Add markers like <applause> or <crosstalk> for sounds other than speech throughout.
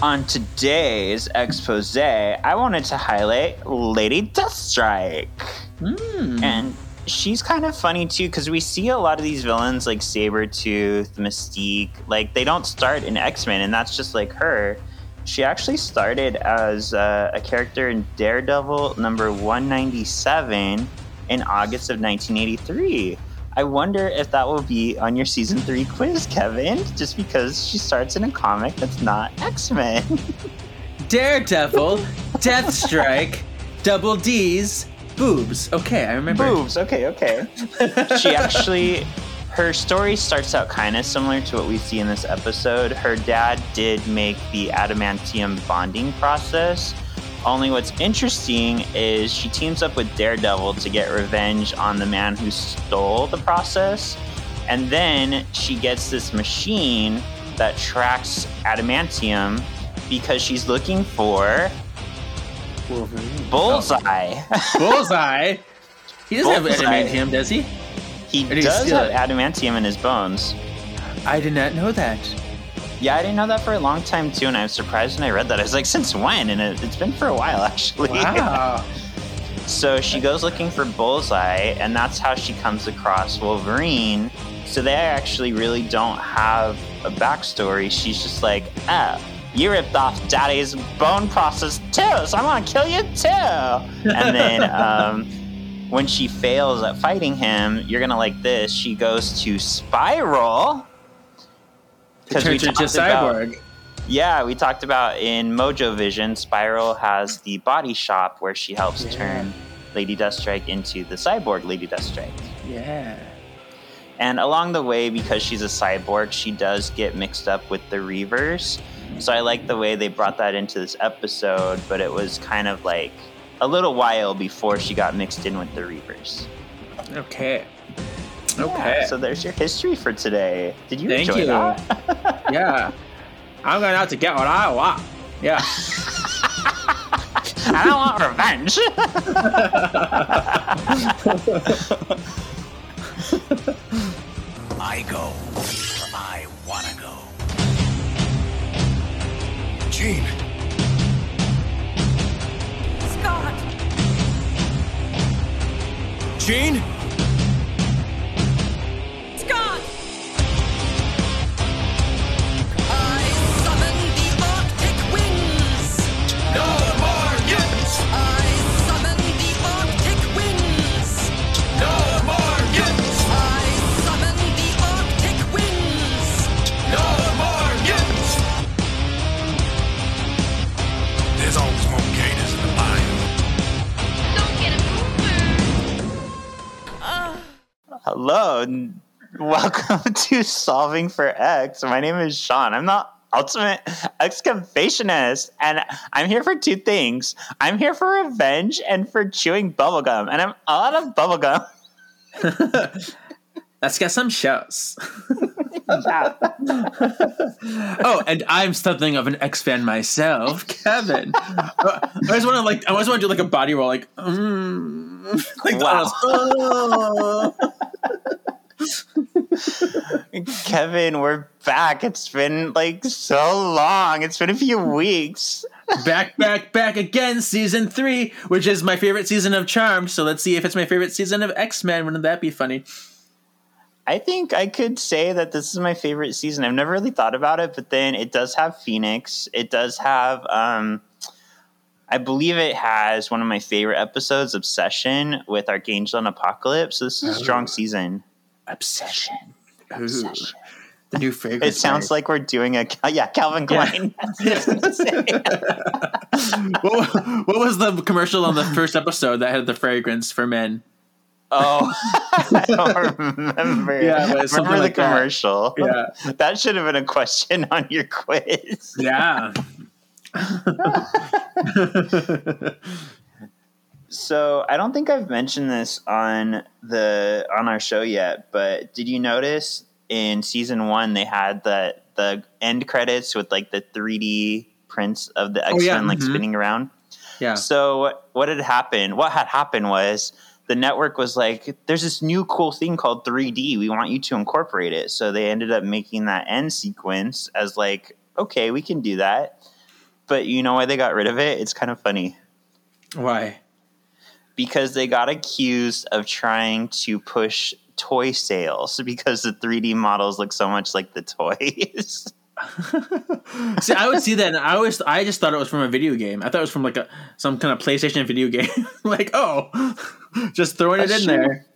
On today's expose, I wanted to highlight Lady Deathstrike. Mm. And she's kind of funny too because we see a lot of these villains like Sabretooth, Mystique, like they don't start in X Men, and that's just like her. She actually started as uh, a character in Daredevil number 197 in August of 1983. I wonder if that will be on your season three quiz, Kevin, just because she starts in a comic that's not X Men. <laughs> Daredevil, Deathstrike, Double D's, boobs. Okay, I remember. Boobs. Okay, okay. <laughs> she actually, her story starts out kind of similar to what we see in this episode. Her dad did make the adamantium bonding process. Only what's interesting is she teams up with Daredevil to get revenge on the man who stole the process. And then she gets this machine that tracks adamantium because she's looking for Bullseye. <laughs> Bullseye. He doesn't have adamantium, does he? He he does have it? adamantium in his bones. I did not know that. Yeah, I didn't know that for a long time too, and I was surprised when I read that. I was like, since when? And it, it's been for a while <laughs> actually. Wow. so she goes looking for Bullseye, and that's how she comes across Wolverine. So they actually really don't have a backstory. She's just like, ah, you ripped off Daddy's bone process too, so I'm gonna kill you too. And then <laughs> um, when she fails at fighting him, you're gonna like this. She goes to Spiral. Turns we talked about- cyborg. yeah, we talked about in Mojo Vision, Spiral has the body shop where she helps Yeah. turn Lady Deathstrike into the cyborg Lady Deathstrike. Yeah. And along the way, because she's a cyborg, she does get mixed up with the Reavers. So I like the way they brought that into this episode, but it was kind of like a little while before she got mixed in with the Reavers. Okay. Yeah, Okay. so there's your history for today. Did you Thank enjoy you. that? <laughs> yeah. I'm going out to get what I want. Yeah. <laughs> I don't want revenge. <laughs> I go where I wanna go. Jean, Scott! Jean, Scott! I summon the Arctic winds! no more mutants, I summon the Arctic winds! no more mutants, I summon the Arctic winds! no more mutants. There's always more in the bayou. Don't get a Hello, welcome <laughs> to Solving for X. My name is Shawn. I'm the ultimate X-Cavationist, and I'm here for two things. I'm here for revenge and for chewing bubblegum, and I'm out of bubblegum. <laughs> Let's get some shows. Oh, and I'm something of an X fan myself, Kevin. Uh, I just want to like, I just want to do like a body roll, like, mm, <laughs> like Wow. wow. <laughs> Kevin, we're back. It's been like so long. It's been a few weeks. back, back, back again, season three, which is my favorite season of Charmed. So let's see if it's my favorite season of X Men. Wouldn't that be funny? I think I could say that this is my favorite season. I've never really thought about it, but then it does have Phoenix. It does have, um, I believe it has one of my favorite episodes, Obsession, with Archangel and Apocalypse. So this is a strong season. Obsession. Obsession. the new fragrance. It sounds like we're doing a uh, yeah Calvin Klein. <laughs> <laughs> <laughs> what, what was the commercial on the first episode that had the fragrance for men? oh, I don't remember. Yeah, but it's something remember like the that. commercial. Yeah. that should have been a question on your quiz. Yeah. So I don't think I've mentioned this on the on our show yet, but did you notice in season one they had the the end credits with like the 3D prints of the X Men Oh, yeah, like mhm. spinning around? yeah. So what, what had happened? What had happened was the network was like, "There's this new cool thing called 3D. We want you to incorporate it." So they ended up making that end sequence as like, "Okay, we can do that." but you know why they got rid of it? It's kind of funny Why? Because they got accused of trying to push toy sales <laughs> because the 3D models look so much like the toys. <laughs> See, I would see that, and I always, I just thought it was from a video game. I thought it was from like a some kind of PlayStation video game. <laughs> like, oh, just throwing That's it in true. there.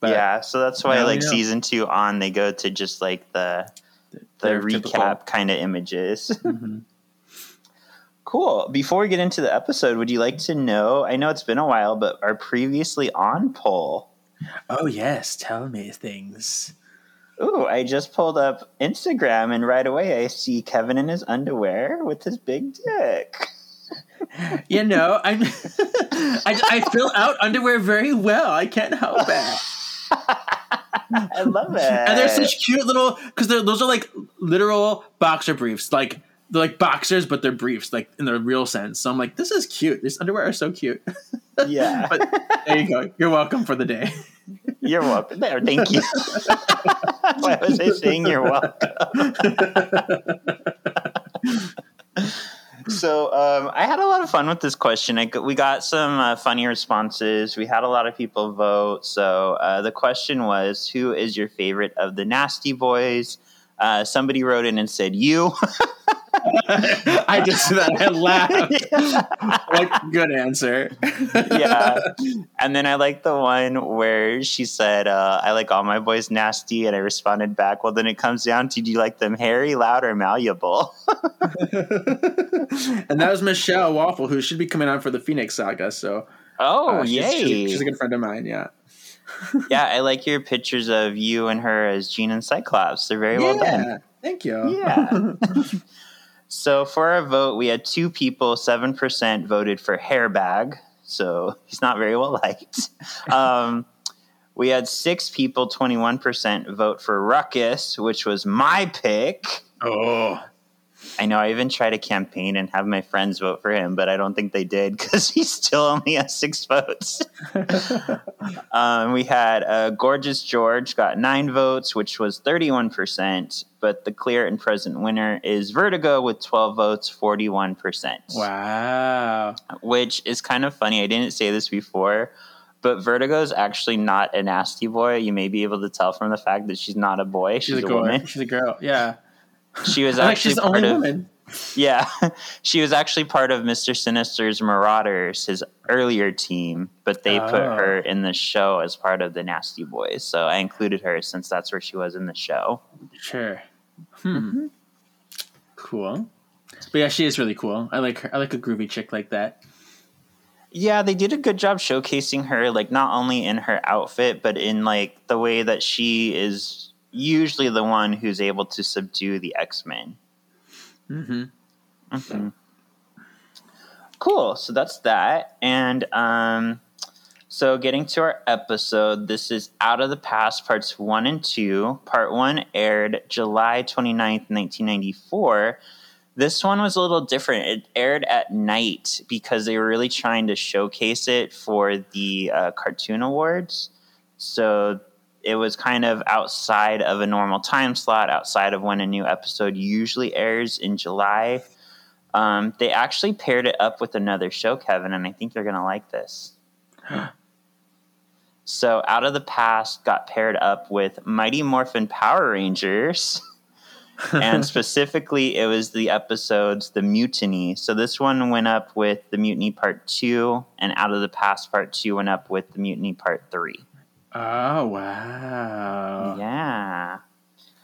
But yeah, so that's why like season two on they go to just like the the Their recap kind of images. Mhm. Cool. Before we get into the episode, would you like to know? I know it's been a while, but our previously on poll. Oh yes, tell me things. Ooh, I just pulled up Instagram and right away I see Kevin in his underwear with his big dick. <laughs> You know, I'm, <laughs> I I fill out underwear very well. I can't help it. <laughs> I love it. and they're such cute little because they're those are like literal boxer briefs like they're like boxers but they're briefs like in the real sense so i'm like this is cute these underwear are so cute <laughs> yeah. but there you go you're welcome for the day You're welcome. There, thank you. <laughs> Why was I saying you're welcome? so um, I had a lot of fun with this question. I, we got some uh, funny responses. We had a lot of people vote. So uh, the question was, "Who is your favorite of the Nasty Boys?" Uh, somebody wrote in and said, "You." <laughs> i just that i laughed <laughs> like good answer yeah. And then I like the one where she said, uh, I like all my boys nasty. And I responded back, well, then it comes down to do you like them hairy, loud, or malleable? <laughs> and that was michelle waffle who should be coming on for the phoenix saga so Oh, uh, she's, yay. she's, she's a good friend of mine yeah <laughs> yeah, I like your pictures of you and her as Jean and Cyclops. They're very well done. thank you Yeah. <laughs> So for our vote, we had two people, 7% voted for Hairbag. So he's not very well liked. <laughs> Um, we had six people, 21% vote for Ruckus, which was my pick. oh I know I even tried to campaign and have my friends vote for him, but I don't think they did <laughs> because he still only has six votes. <laughs> um, we had uh, Gorgeous George got nine votes, which was 31%, but the clear and present winner is Vertigo with 12 votes, 41%. wow Which is kind of funny. I didn't say this before, but Vertigo is actually not a nasty boy. You may be able to tell from the fact that she's not a boy, she's, she's, a, a, woman. she's a girl yeah She was <laughs> actually part of. woman Yeah, <laughs> she was actually part of Mister Sinister's Marauders, his earlier team, but they put Oh. her in the show as part of the Nasty Boys. So I included her since that's where she was in the show. Sure. Hmm. Mm-hmm. Cool. But yeah, she is really cool. I like her. I like a groovy chick like that. Yeah, they did a good job showcasing her, like not only in her outfit, but in like the way that she is usually the one who's able to subdue the X Men. Mm-hmm. Mhm. Cool. So that's that. And um, so getting to our episode, this is Out of the Past, parts one and two. Part one aired July 29th, 1994. This one was a little different. It aired at night because they were really trying to showcase it for the uh, Cartoon Awards. So it was kind of outside of a normal time slot, outside of when a new episode usually airs in July. Um, they actually paired it up with another show, Kevin, and I think you're going to like this. <gasps> so, Out of the Past got paired up with Mighty Morphin Power Rangers. <laughs> and specifically, it was the episodes The Mutiny. So, this one went up with The Mutiny Part 2, and Out of the Past Part 2 went up with The Mutiny Part 3. Oh wow! Yeah.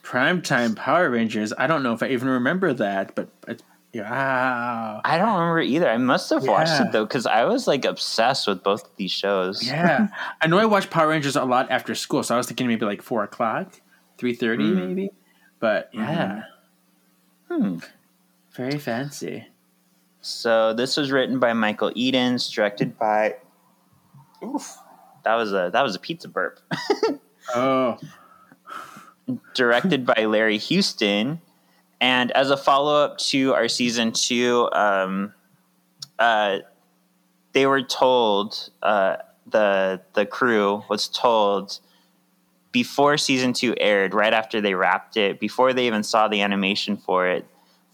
Primetime Power Rangers. I don't know if I even remember that, but it's wow. I don't remember either. I must have watched it though, because I was like obsessed with both of these shows. Yeah, <laughs> I know I watched Power Rangers a lot after school, so I was thinking maybe like four o'clock, three thirty, Mm. maybe. But yeah, Hmm. very fancy. So this was written by Michael Edens, directed by. Oof, that was a that was a pizza burp. <laughs> Oh, directed by Larry Houston, and as a follow up to our season two, um, uh, they were told uh, the the crew was told before season two aired, right after they wrapped it, before they even saw the animation for it,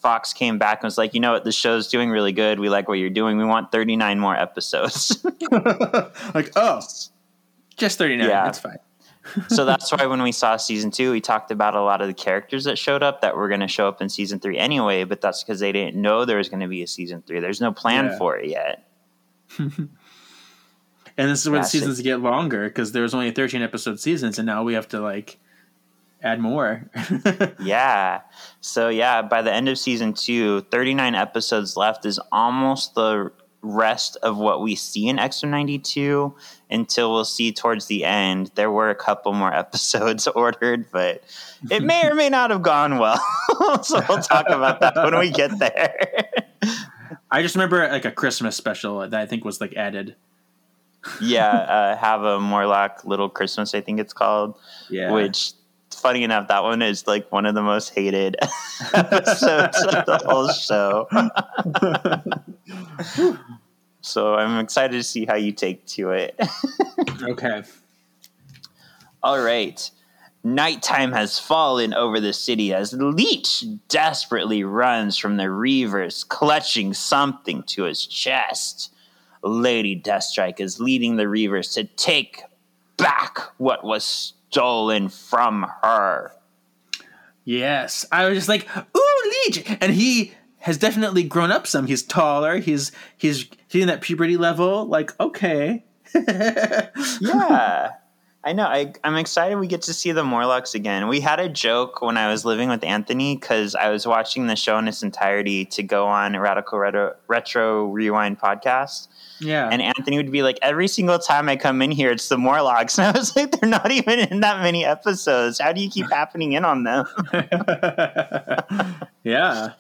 Fox came back and was like, you know what, the show's doing really good. We like what you're doing. We want 39 more episodes. <laughs> <laughs> like, oh, just 39. Yeah. That's fine. <laughs> so that's why when we saw season two, we talked about a lot of the characters that showed up that were going to show up in season three anyway. But that's because they didn't know there was going to be a season three. There's no plan Yeah. for it yet. <laughs> And this is when seasons get longer because there was only 13 episode seasons, and now we have to like add more. <laughs> Yeah. So yeah, by the end of season two, 39 episodes left is almost the rest of what we see in X 92 until we'll see towards the end. There were a couple more <laughs> episodes ordered, but it may or may not have gone well. <laughs> so we'll talk about that when we get there. <laughs> I just remember like a Christmas special that I think was like added. yeah, uh, have a Morlock Little Christmas, I think it's called. Yeah. Which, funny enough, that one is like one of the most hated episodes of the whole show. So I'm excited to see how you take to it. <laughs> okay. All right. Nighttime has fallen over the city as Leech desperately runs from the Reavers, clutching something to his chest. Lady Deathstrike is leading the Reavers to take back what was stolen from her. Yes. I was just like, ooh, Leech! And he has definitely grown up some. He's taller. He's he's hitting that puberty level. Like, okay. <laughs> Yeah. I know. I, I'm excited we get to see the Morlocks again. We had a joke when I was living with Anthony because I was watching the show in its entirety to go on Radical Retro, Retro Rewind podcast. Yeah. And Anthony would be like, every single time I come in here, it's the Morlocks. <laughs> And I was like, they're not even in that many episodes. How do you keep happening in on them? <laughs> yeah.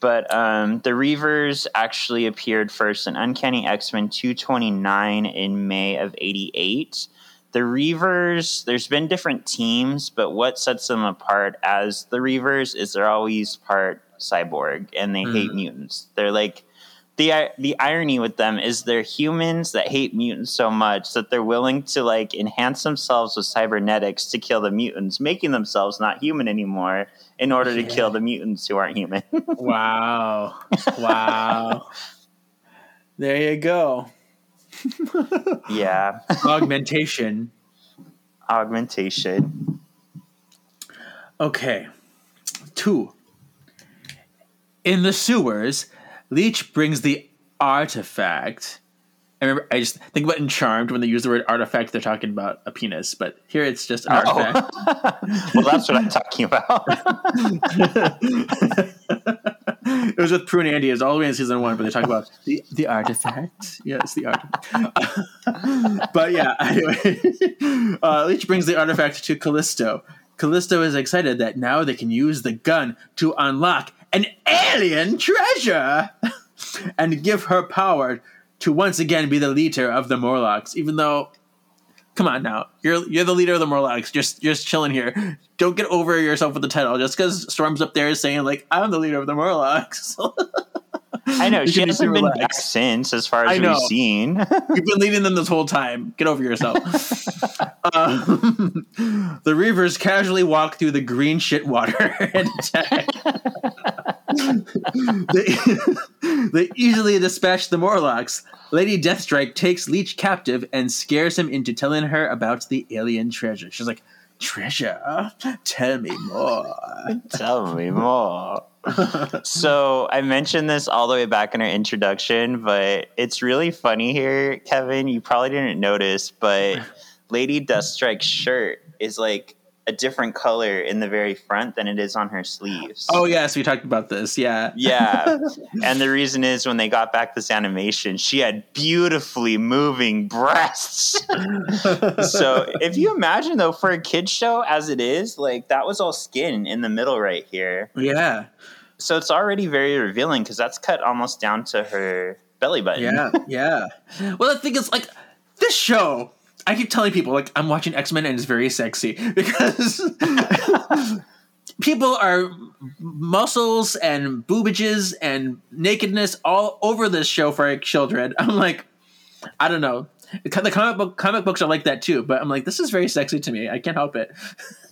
But um, the Reavers actually appeared first in Uncanny X Men 229 in May of 88. The Reavers, there's been different teams, but what sets them apart as the Reavers is they're always part cyborg and they hate mutants. They're like, the the irony with them is they're humans that hate mutants so much that they're willing to like enhance themselves with cybernetics to kill the mutants, making themselves not human anymore in order to kill the mutants who aren't human. <laughs> Wow. Wow. there you go. yeah, Augmentation. augmentation. Okay. Two. In the sewers, Leech brings the artifact. I remember I just think about in Charmed when they use the word artifact, they're talking about a penis, but here it's just an Oh. artifact. <laughs> well, that's what I'm talking about. <laughs> it was with Prue and Andy. It was all the way in season one, but they talk about the, the artifact. Yes, the artifact. <laughs> but yeah, anyway, uh, Leech brings the artifact to Callisto. Callisto is excited that now they can use the gun to unlock an alien treasure <laughs> and give her power to once again be the leader of the Morlocks, even though come on now. You're you're the leader of the Morlocks. Just just chilling here. Don't get over yourself with the title. Just because Storm's up there saying like I'm the leader of the Morlocks. <laughs> I know she hasn't been relaxed. back since, as far as we've seen. <laughs> You've been leading them this whole time. Get over yourself. Um, <laughs> the Reavers casually walk through the green shit water <laughs> and attack. they, they easily dispatch the Morlocks. Lady Deathstrike takes Leech captive and scares him into telling her about the alien treasure. She's like, Treasure? Tell me more. Tell me more. So I mentioned this all the way back in our introduction, but it's really funny here, Kevin. You probably didn't notice, but <laughs> Lady Deathstrike's shirt is like a different color in the very front than it is on her sleeves. Oh, yes, we talked about this. Yeah. Yeah. <laughs> and the reason is when they got back this animation, she had beautifully moving breasts. <laughs> so if you imagine though, for a kid's show as it is, like that was all skin in the middle right here. Yeah. So it's already very revealing because that's cut almost down to her belly button. Yeah, <laughs> yeah. Well, the thing is, like, this show, I keep telling people, like, I'm watching X Men and it's very sexy <laughs> because <laughs> people are muscles and boobages and nakedness all over this show for children. I'm like, I don't know. The comic book comic books are like that too, but I'm like, this is very sexy to me. I can't help it.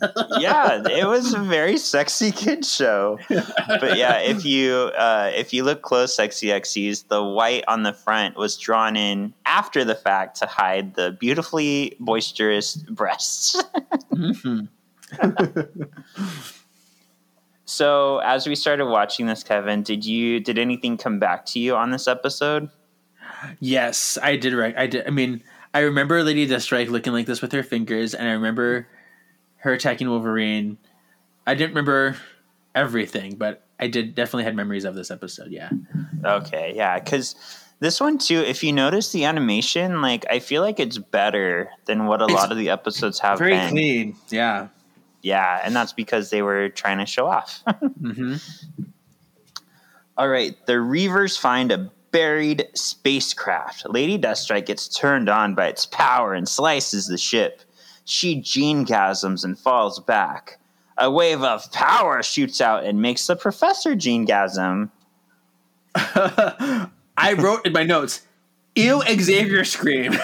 <laughs> yeah, it was a very sexy kid show. But yeah, if <laughs> you uh, if you look close, sexy Xy's, the white on the front was drawn in after the fact to hide the beautifully boisterous breasts. Mhm. <laughs> so as we started watching this, Kevin, did you did anything come back to you on this episode? Yes, I did. Right, I did. I mean, I remember Lady Deathstrike looking like this with her fingers, and I remember her attacking Wolverine. I didn't remember everything, but I did definitely had memories of this episode. Yeah. Okay, yeah, because this one too, if you notice the animation, like I feel like it's better than what a It's lot of the episodes have Very been. clean. Yeah. Yeah, and that's because they were trying to show off. <laughs> hmm All right, the Reavers find a buried spacecraft. Lady Deathstrike gets turned on by its power and slices the ship. She gene-gasms and falls back. A wave of power shoots out and makes the professor gene-gasm. <laughs> I wrote in my notes, "Ew, Xavier scream,"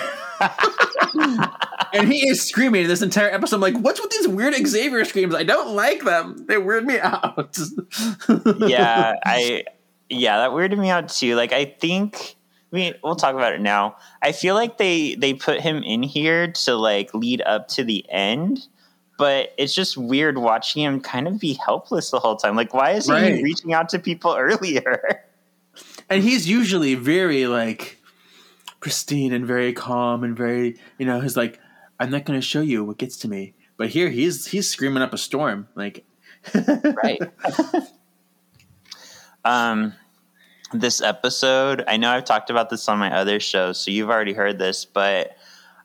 and he is screaming this entire episode. I'm like, "What's with these weird Xavier screams? I don't like them. They weird me out." <laughs> yeah, I yeah, that weirded me out too. Like I think I mean, we'll talk about it now. I feel like they they put him in here to like lead up to the end, but it's just weird watching him kind of be helpless the whole time. Like why is he reaching out to people <laughs> earlier? and he's usually very like pristine and very calm and very you know he's like i'm not going to show you what gets to me but here he's he's screaming up a storm like right. <laughs> um this episode, I know I've talked about this on my other shows, so you've already heard this, but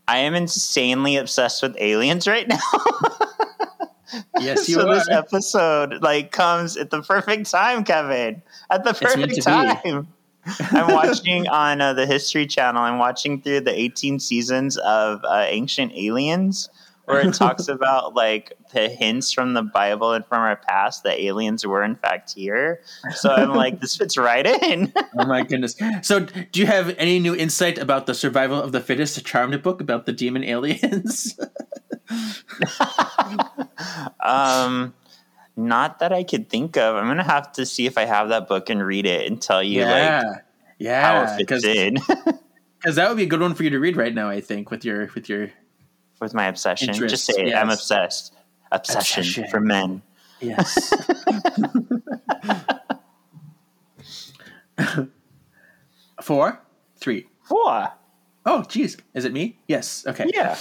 I am insanely obsessed with aliens right now. <laughs> yes you so are this episode like comes at the perfect time, Kevin. At the perfect time. <laughs> I'm watching on uh, the History Channel. I'm watching through the 18 seasons of uh, Ancient Aliens, where it <laughs> talks about like the hints from the Bible and from our past that aliens were in fact here. So I'm like, this fits right in. <laughs> oh my goodness so do you have any new insight about the survival of the fittest charmed book about the demon aliens <laughs> um, not that I could think of. I'm gonna have to see if I have that book and read it and tell you like yeah how yeah it because fits in. that would be a good one for you to read right now i think with your with your with my obsession. Just say it. I'm obsessed. Obsession, Obsession. for men. yes <laughs> four three Four. Oh, geez. Is it me? Yes. Okay. Yeah.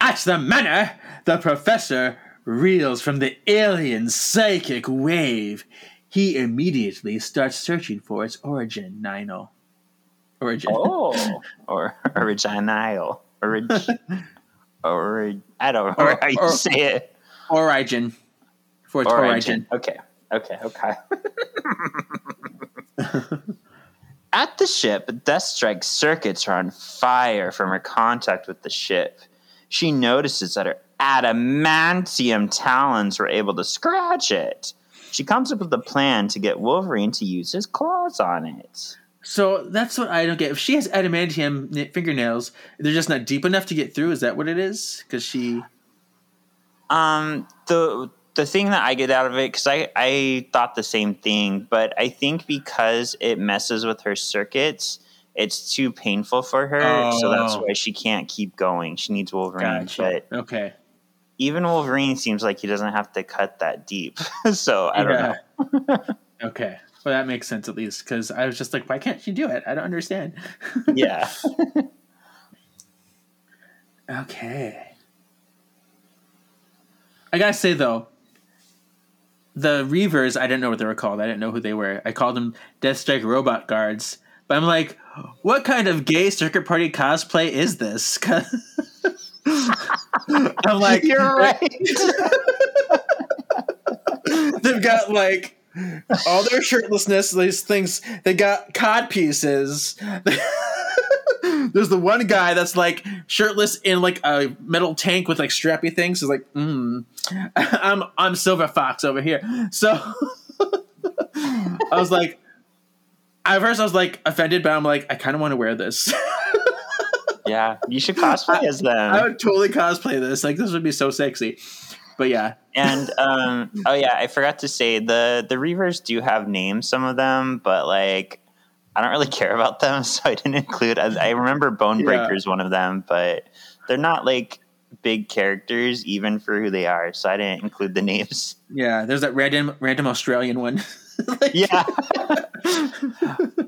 At the manor, the professor reels from the alien psychic wave. He immediately starts searching for its origin, Nino. Origin. Oh. <laughs> or original. Orig. or I don't know Or- how you or- say it. Origin. For its origin. origin. Okay. Okay. Okay. <laughs> At the ship, Deathstrike's circuits are on fire from her contact with the ship. She notices that her adamantium talons were able to scratch it. She comes up with a plan to get Wolverine to use his claws on it. So that's what I don't get. If she has adamantium fingernails, they're just not deep enough to get through. Is that what it is? Because she. Um, the the thing that I get out of it because I I thought the same thing, but I think because it messes with her circuits, it's too painful for her, so that's Oh. why she can't keep going. She needs Wolverine, Gotcha. but Okay. even Wolverine seems like he doesn't have to cut that deep. <laughs> so I don't know. <laughs> Well, that makes sense at least because I was just like, why can't she do it? I don't understand. <laughs> Yeah, Okay. I gotta say though, the Reavers, I didn't know what they were called. I didn't know who they were. I called them Deathstrike Robot Guards. But I'm like, what kind of gay circuit party cosplay is this? <laughs> I'm like, you're right. <laughs> they've got like all their shirtlessness, these things. They got cod pieces. <laughs> There's the one guy that's like shirtless in like a metal tank with like strappy things. He's like, mm, I'm I'm Silver Fox over here. So <laughs> I was like, at first I was like offended, but I'm like, I kind of want to wear this. Yeah, you should <laughs> cosplay as them. I would totally cosplay this. Like this would be so sexy. But yeah, and um, oh yeah, I forgot to say the the Reavers do have names, some of them, but like I don't really <laughs> care about them, <laughs> so I didn't include. I, I remember Bonebreaker is one of them, but they're not like big characters even for who they are, so I didn't include the <laughs> names. yeah. There's that random random Australian one. <laughs> Like- Yeah.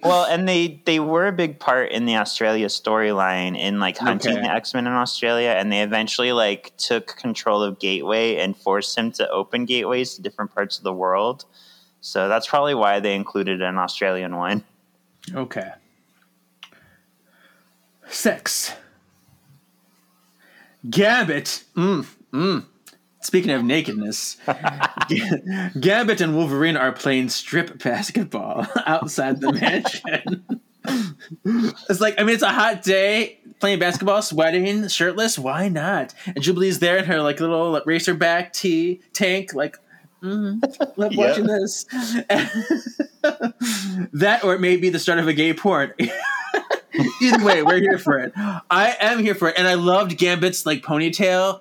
well, and they they were a big part in the Australia storyline in like hunting Okay. the X Men in Australia, and they eventually like took control of Gateway and forced him to open gateways to different parts of the world. So that's probably why they included an Australian one. Okay. Sex. Gambit. Mm, mm. Speaking of nakedness, <laughs> Gambit and Wolverine are playing strip basketball <laughs> outside the mansion. it's like, I mean, it's a hot day playing basketball, sweating, shirtless. Why not? And Jubilee's there in her like little racerback tee tank, like, mm, love watching this. that or it may be the start of a gay porn. <laughs> Either way, we're here for it. I am here for it, and I loved Gambit's like ponytail.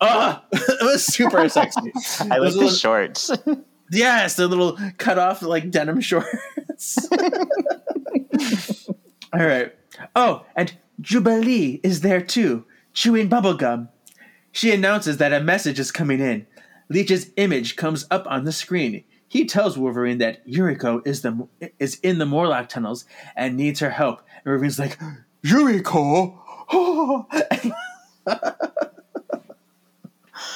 Oh, <laughs> it was super sexy. I like the little- shorts. <laughs> Yes, the little cut off like denim shorts. <laughs> All right. Oh, and Jubilee is there too, chewing bubblegum. She announces that a message is coming in. Leech's image comes up on the screen. He tells Wolverine that Yuriko is the is in the Morlock tunnels and needs her help. And Wolverine's like, Yuriko.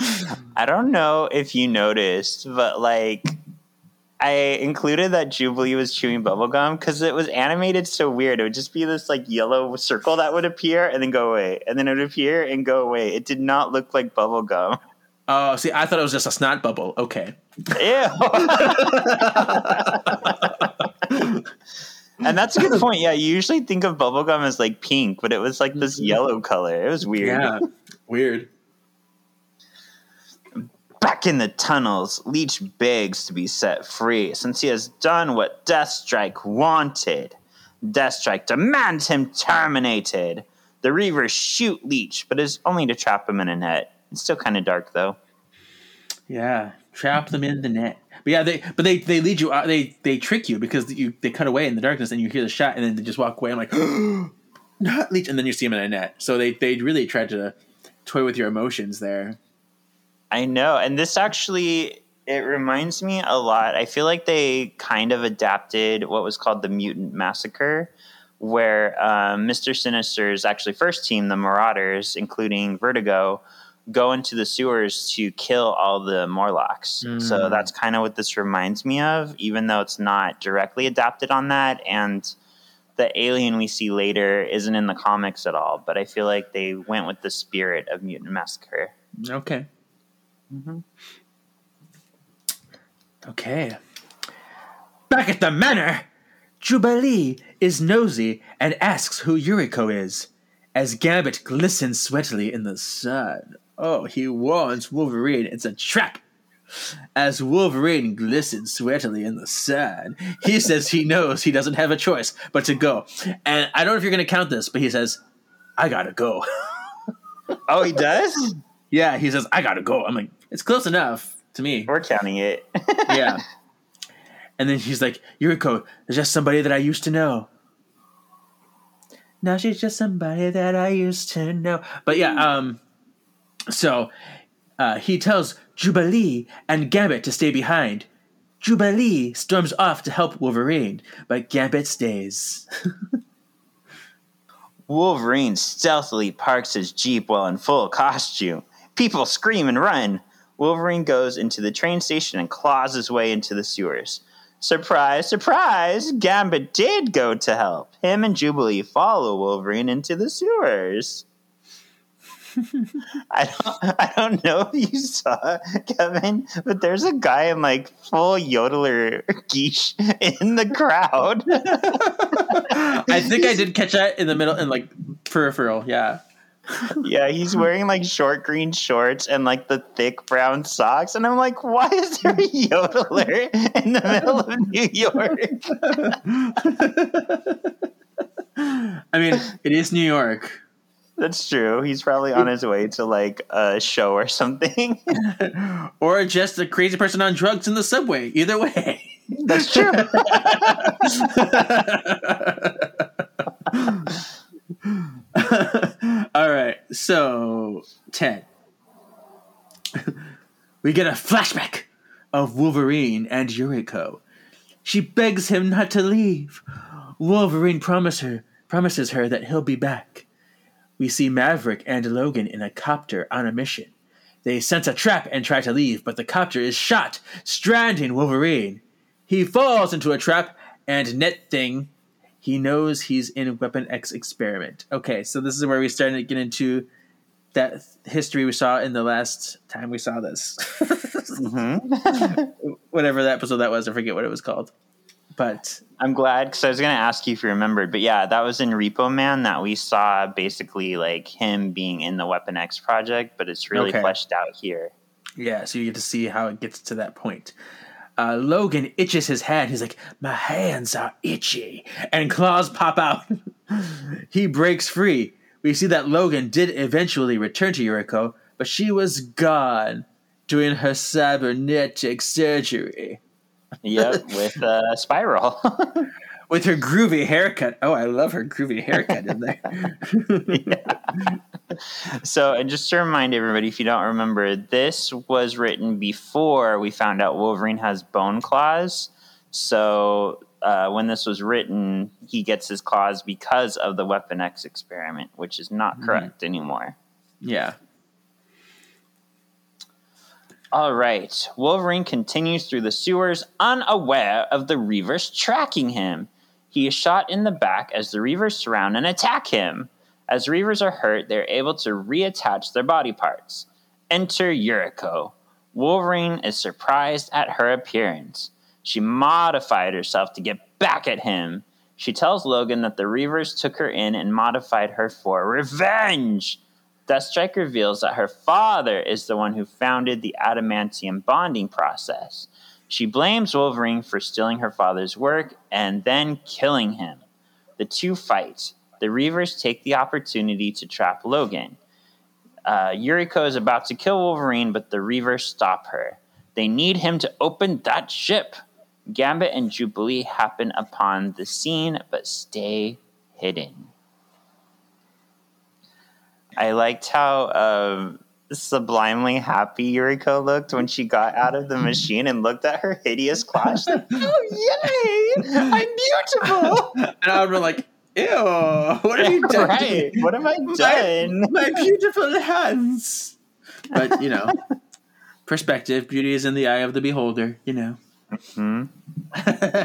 <laughs> I don't know if you noticed, but like I included that Jubilee was chewing bubblegum because it was animated so weird. It would just be this like yellow circle that would appear and then go away, and then it would appear and go away. It did not look like bubblegum. oh, see, I thought it was just a snot bubble. Okay. Ew. <laughs> and that's a good point. Yeah, you usually think of bubblegum as like pink, but it was like this mm-hmm. yellow color. It was weird. Yeah. Weird. Back in the tunnels, Leech begs to be set free since he has done what Deathstrike wanted. Deathstrike demands him terminated. The Reavers shoot Leech, but it's only to trap him in a net. It's still kind of dark though. Yeah, trap them in the net. But yeah, they but they they lead you out. They they trick you because you they cut away in the darkness and you hear the shot and then they just walk away. I'm like, <gasps> not leech, and then you see him in a net. So they they really tried to toy with your emotions there. I know, and this actually it reminds me a lot. I feel like they kind of adapted what was called the Mutant Massacre, where um, Mister Sinister's actually first team, the Marauders, including Vertigo, go into the sewers to kill all the Morlocks. So that's kind of what this reminds me of, even though it's not directly adapted on that, and the alien we see later isn't in the comics at all. But I feel like they went with the spirit of Mutant Massacre. Okay. Mm-hmm. Okay. Back at the manor, Jubilee is nosy and asks who Yuriko is. As Gambit glistens sweatily in the sun. Oh, he warns Wolverine it's a trap. As Wolverine glistens sweatily in the sun, he says he knows he doesn't have a choice but to go. And I don't know if you're going to count this, but he says, I gotta go. <laughs> Oh, he does? Yeah, he says, I gotta go. I'm like, it's close enough to me. We're counting it. <laughs> yeah. And then she's like, Yuriko is just somebody that I used to know. Now she's just somebody that I used to know. But yeah, um, so uh, he tells Jubilee and Gambit to stay behind. Jubilee storms off to help Wolverine, but Gambit stays. <laughs> Wolverine stealthily parks his Jeep while in full costume. People scream and run. Wolverine goes into the train station and claws his way into the sewers. Surprise, surprise! Gambit did go to help. Him and Jubilee follow Wolverine into the sewers. <laughs> I don't, I don't know if you saw Kevin, but there's a guy in like full yodeler geesh in the crowd. <laughs> I think I did catch that in the middle, in like peripheral. Yeah. Yeah, he's wearing like short green shorts and like the thick brown socks. And I'm like, why is there a yodeler in the middle of New York? I mean, it is New York. That's true. He's probably on his way to like a show or something. <laughs> or just a crazy person on drugs in the subway. Either way. That's true. <laughs> <laughs> All right. So, Ted. <laughs> we get a flashback of Wolverine and Yuriko. She begs him not to leave. Wolverine promise her, promises her that he'll be back. We see Maverick and Logan in a copter on a mission. They sense a trap and try to leave, but the copter is shot, stranding Wolverine. He falls into a trap, and Net Thing, he knows he's in Weapon X experiment. Okay, so this is where we started to get into that history we saw in the last time we saw this. Mm-hmm. <laughs> Whatever that episode that was, I forget what it was called. But I'm glad because I was going to ask you if you remembered, but yeah, that was in Repo Man that we saw basically like him being in the Weapon X project, but it's really Okay. fleshed out here. Yeah, so you get to see how it gets to that point. Uh, Logan itches his hand. He's like, My hands are itchy. And claws pop out. <laughs> he breaks free. We see that Logan did eventually return to Yuriko, but she was gone doing her cybernetic surgery Yep, with uh, Spiral. <laughs> with her groovy haircut. Oh, I love her groovy haircut in there. <laughs> so, and just to remind everybody, if you don't remember, this was written before we found out Wolverine has bone claws. So, uh, when this was written, he gets his claws because of the Weapon X experiment, which is not correct anymore. yeah. All right. Wolverine continues through the sewers, unaware of the Reavers tracking him. He is shot in the back as the Reavers surround and attack him. As Reavers are hurt, they're able to reattach their body parts. Enter Yuriko. Wolverine is surprised at her appearance. She modified herself to get back at him. She tells Logan that the Reavers took her in and modified her for revenge. Deathstrike reveals that her father is the one who founded the adamantium bonding process. She blames Wolverine for stealing her father's work and then killing him. The two fight. The Reavers take the opportunity to trap Logan. Uh, Yuriko is about to kill Wolverine, but the Reavers stop her. They need him to open that ship. Gambit and Jubilee happen upon the scene, but stay hidden. I liked how um, sublimely happy Yuriko looked when she got out of the machine and looked at her hideous like, <laughs> "Oh yay! I'm beautiful!" And I would be like, Ew, what have you <laughs> done? right? What have I done? my beautiful hands. But you know, perspective, beauty is in the eye of the beholder. You know. Hmm? <laughs>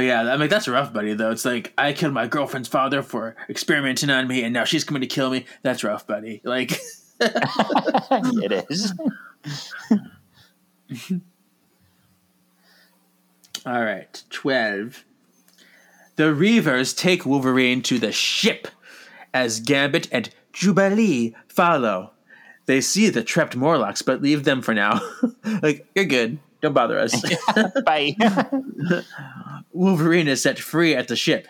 but yeah, I mean that's rough, buddy. Though it's like I killed my girlfriend's father for experimenting on me, and now she's coming to kill me. That's rough, buddy. Like, <laughs> it is. <laughs> all right, twelve. The Reavers take Wolverine to the ship as Gambit and Jubilee follow. They see the trapped Morlocks, but leave them for now. <laughs> like, you're good. Don't bother us. Bye. Wolverine is set free at the ship.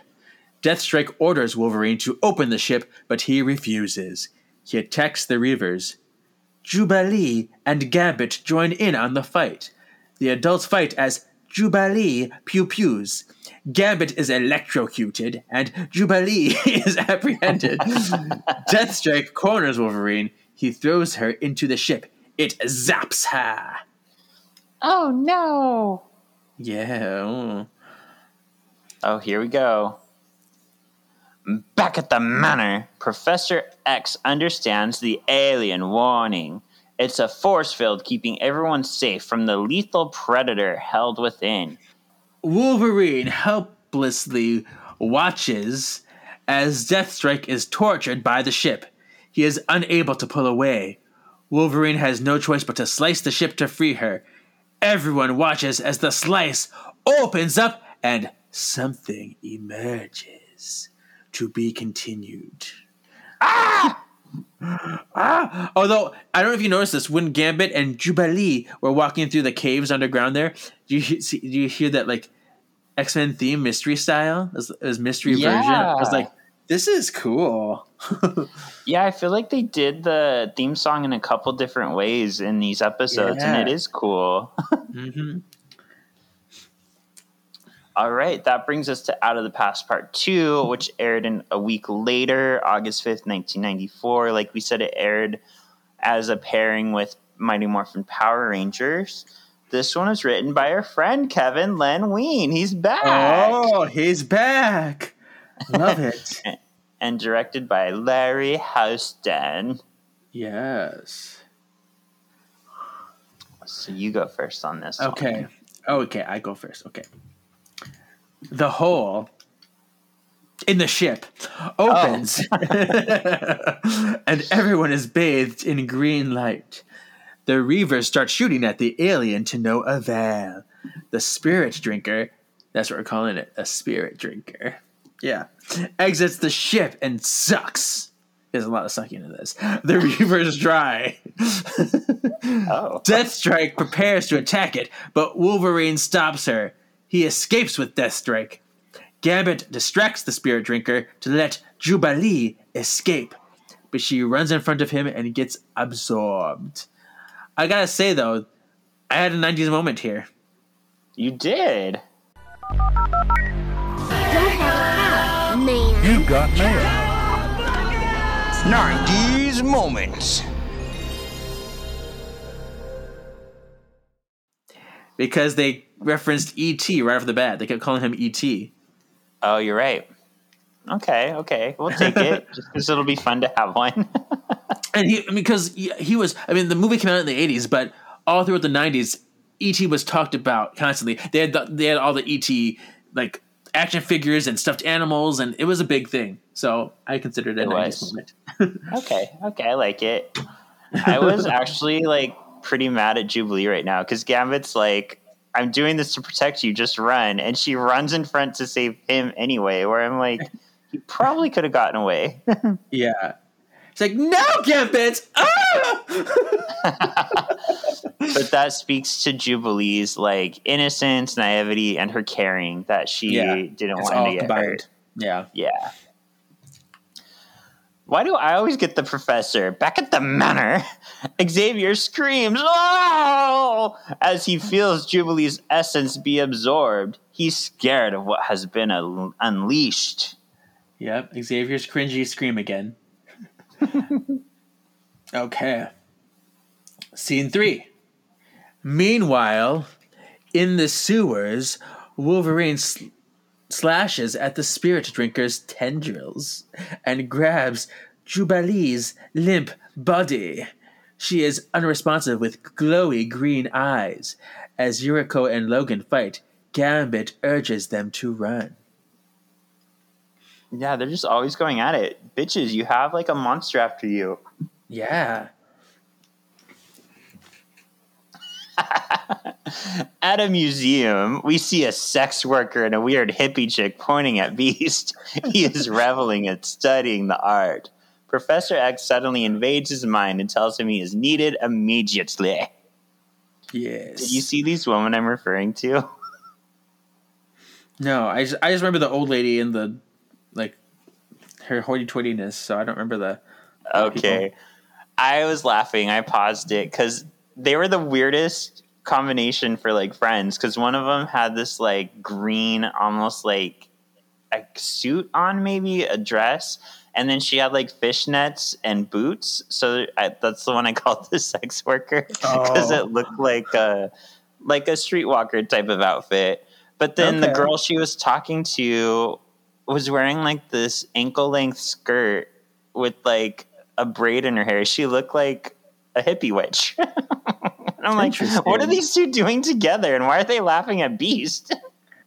Deathstrike orders Wolverine to open the ship, but he refuses. He attacks the Reavers. Jubilee and Gambit join in on the fight. The adults fight as Jubilee pew pews. Gambit is electrocuted, and Jubilee <laughs> is apprehended. <laughs> Deathstrike corners Wolverine. He throws her into the ship. It zaps her. oh no! Yeah. oh. Oh, here we go. Back at the manor, Professor X understands the alien warning. It's a force field keeping everyone safe from the lethal predator held within. Wolverine helplessly watches as Deathstrike is tortured by the ship. He is unable to pull away. Wolverine has no choice but to slice the ship to free her. Everyone watches as the slice opens up and something emerges. To be continued. Ah! Ah! Although I don't know if you noticed this, when Gambit and Jubilee were walking through the caves underground, there, do you see, do you hear that like X Men theme mystery style? It was, it was mystery version. I was like This is cool. <laughs> Yeah, I feel like they did the theme song in a couple different ways in these episodes, and it is cool. <laughs> hmm All right, that brings us to Out of the Past Part 2, which aired in a week later, August 5th, 1994. Like we said, it aired as a pairing with Mighty Morphin Power Rangers. This one was written by our friend Kevin Len Wein. He's back. Oh, he's back. Love it. <laughs> And directed by Larry Houston. yes. So you go first on this. one. Okay. Okay, I go first. Okay. The hole in the ship opens oh. <laughs> and everyone is bathed in green light. The Reavers start shooting at the alien to no avail. The spirit drinker, that's what we're calling it, a spirit drinker. Yeah. Exits the ship and sucks. There's a lot of sucking in this. The Reavers dry. <laughs> Oh. Deathstrike prepares to attack it, but Wolverine stops her. He escapes with Deathstrike. Gambit distracts the spirit drinker to let Jubilee escape, but she runs in front of him and gets absorbed. I gotta say though, I had a 90s moment here. You did. You got mail. 90s moments. Because they referenced E.T. right off the bat. They kept calling him E.T. Oh, you're right. Okay, okay. We'll take it <laughs> just because it'll be fun to have one. <laughs> and he because he, he was i mean the movie came out in the 80s but all throughout the 90s et was talked about constantly they had the, they had all the et like action figures and stuffed animals and it was a big thing so i considered it, It a 90s was. moment <laughs> okay, okay, I like it. I was actually like pretty mad at Jubilee right now because Gambit's like, I'm doing this to protect you, just run. And she runs in front to save him anyway, where I'm like, he probably could have gotten away. <laughs> yeah it's like no gambit ah! <laughs> but that speaks to Jubilee's like innocence, naivety, and her caring that she Yeah, didn't it's want to get combined. hurt. yeah Yeah. Why do I always get the professor back at the manor? <laughs> Xavier screams, "Oh!" as he feels Jubilee's essence be absorbed. He's scared of what has been un- unleashed. Yep, Xavier's cringy scream again. <laughs> okay. Scene three. Meanwhile, in the sewers, Wolverine sl- slashes at the spirit drinker's tendrils and grabs Jubilee's limp body. She is unresponsive with glowy green eyes. As Yuriko and Logan fight, Gambit urges them to run. Yeah, they're just always going at it. Bitches, you have like a monster after you. Yeah. At a museum, we see a sex worker and a weird hippie chick pointing at Beast. <laughs> he is reveling at studying the art. Professor X suddenly invades his mind and tells him he is needed immediately. Yes. Did you see these women I'm referring to? <laughs> No, I just, I just remember the old lady and the like her hoity-toityness. So I don't remember the. Okay. I was laughing. I paused it because they were the weirdest combination for like friends. Because one of them had this like green, almost like a suit on, maybe a dress, and then she had like fishnets and boots. So I, that's the one I <laughs> called the sex worker because Oh. it looked like a like a streetwalker type of outfit. But then the girl she was talking to was wearing like this ankle length skirt with like a braid in her hair. She looked like a hippie witch. <laughs> and I'm like, what are these two doing together? And why are they laughing at Beast? <laughs>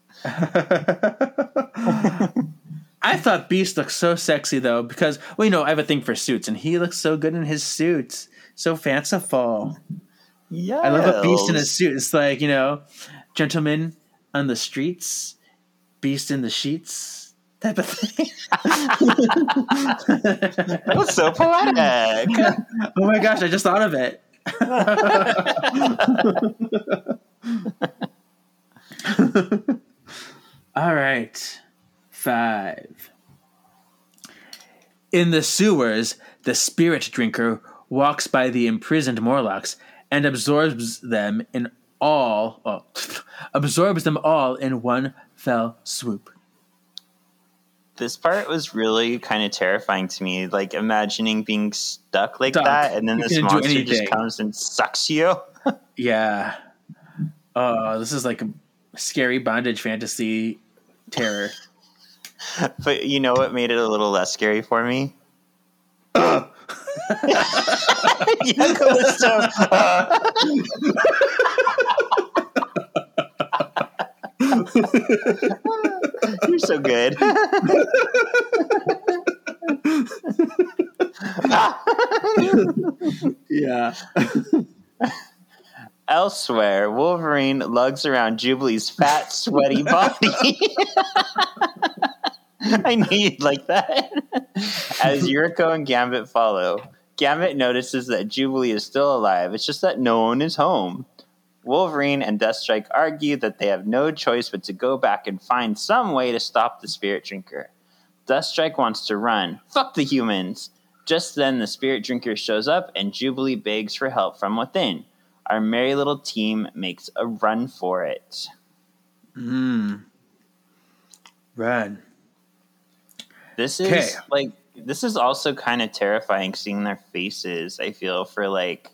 <laughs> I thought Beast looked so sexy though because well, you know, I have a thing for suits, and he looks so good in his suits, so fanciful. yeah. I love a Beast in a suit. It's like you know, gentlemen on the streets, Beast in the sheets, type of thing. That was so poetic. <laughs> oh my gosh, I just thought of it. <laughs> All right. Five. In the sewers, the spirit drinker walks by the imprisoned Morlocks and absorbs them in all, oh, <laughs> absorbs them all in one fell swoop. This part was really kind of terrifying to me. Like imagining being stuck like that, and then You this monster just comes and sucks you. <laughs> Yeah. Oh, this is like a scary bondage fantasy terror. But you know what made it a little less scary for me? <laughs> <laughs> yeah, Callisto. uh, <laughs> You're so good. <laughs> Yeah. Elsewhere, Wolverine lugs around Jubilee's fat, sweaty <laughs> body. I knew you'd like that. As Yuriko and Gambit follow, Gambit notices that Jubilee is still alive. It's just that no one is home. Wolverine and Deathstrike argue that they have no choice but to go back and find some way to stop the Spirit Drinker. Deathstrike wants to run. Fuck the humans! Just then, the Spirit Drinker shows up and Jubilee begs for help from within. Our merry little team makes a run for it. Mm. Run. This is Okay. like this is also kind of terrifying seeing their faces. I feel for like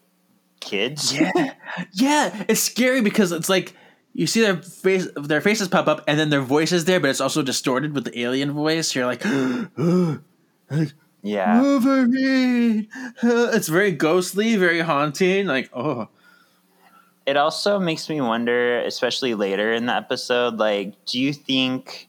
kids. Yeah. Yeah. It's scary because it's like you see their face their faces pop up and then their voice is there, but it's also distorted with the alien voice. You're like <gasps> Yeah. Wolverine. <laughs> It's very ghostly, very haunting. Like, oh. It also makes me wonder, especially later in the episode, like, do you think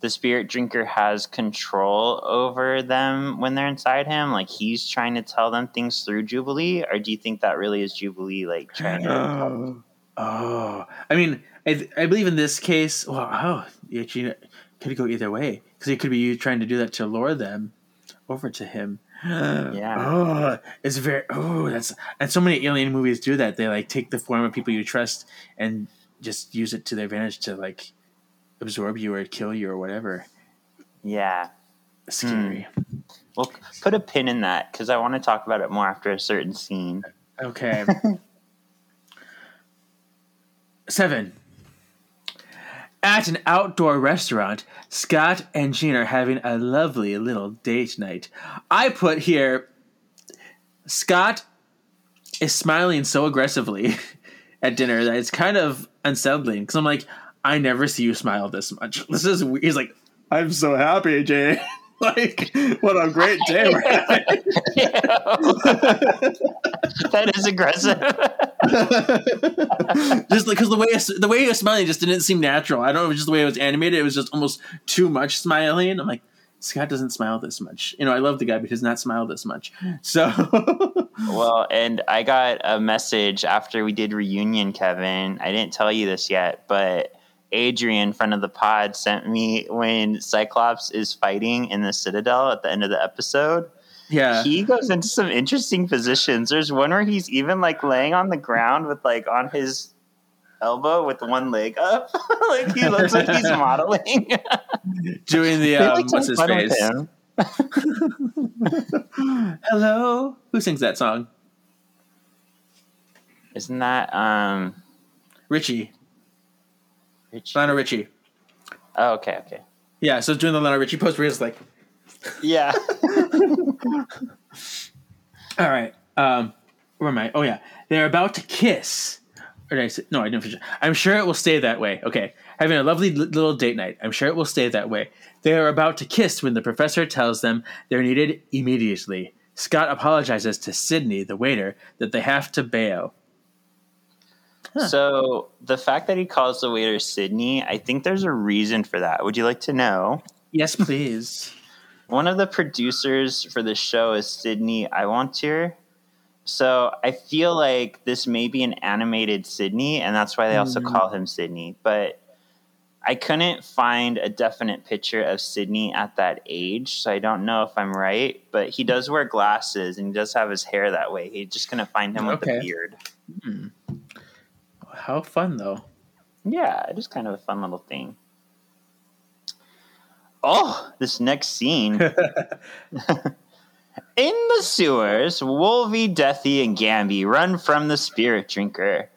the spirit drinker has control over them when they're inside him? Like he's trying to tell them things through Jubilee, or do you think that really is Jubilee like trying to Oh, oh. I mean, I, I believe in this case. Well, oh, it actually could go either way because it could be you trying to do that to lure them over to him. <gasps> Yeah. Oh, it's very. Oh, that's and so many alien movies do that. They like take the form of people you trust and just use it to their advantage to like absorb you or kill you or whatever. Yeah. Scary. Hmm. Well, put a pin in that because I want to talk about it more after a certain scene. Okay. <laughs> Seven. At an outdoor restaurant, Scott and Jean are having a lovely little date night. I put here Scott is smiling so aggressively <laughs> at dinner that it's kind of unsettling because I'm like, I never see you smile this much. <laughs> This is weird. He's like, I'm so happy, Jane. <laughs> like, what a great <laughs> day we're having. that is aggressive. just like because the way the way he was smiling just didn't seem natural. I don't know, it was just the way it was animated. It was just almost too much smiling. I'm like, Scott doesn't smile this much. You know, I love the guy, but he does not smile this much. So, well, and I got a message after we did reunion, Kevin. I didn't tell you this yet, but Adrian, friend of the pod, sent me when Cyclops is fighting in the Citadel at the end of the episode. yeah, He goes into some interesting positions. There's one where he's even like laying on the ground with like on his elbow with one leg up. <laughs> like he looks like he's modeling. <laughs> doing the um, what's his face? <laughs> Hello, who sings that song? Isn't that um Richie, Rich? Lionel Richie. Oh, okay, okay. Yeah, so doing the Lionel Richie post where he's like, Yeah. <laughs> <laughs> All right. Um, where am I? Oh yeah, they're about to kiss. Or did I say, no, I didn't. finish. I'm sure it will stay that way. Okay, having a lovely li- little date night. I'm sure it will stay that way. They are about to kiss when the professor tells them they're needed immediately. Scott apologizes to Sydney, the waiter, that they have to bail. So the fact that he calls the waiter Sydney, I think there's a reason for that. Would you like to know? Yes, please. <laughs> One of the producers for the show is Sydney Iwanter. So I feel like this may be an animated Sydney, and that's why they also hmm. call him Sydney. But I couldn't find a definite picture of Sydney at that age, so I don't know if I'm right. But he does wear glasses and he does have his hair that way. He just couldn't find him with Okay. the beard. Hmm. How fun though. Yeah, just kind of a fun little thing. Oh, this next scene. <laughs> In the sewers, Wolvie, Deathy, and Gamby run from the spirit drinker.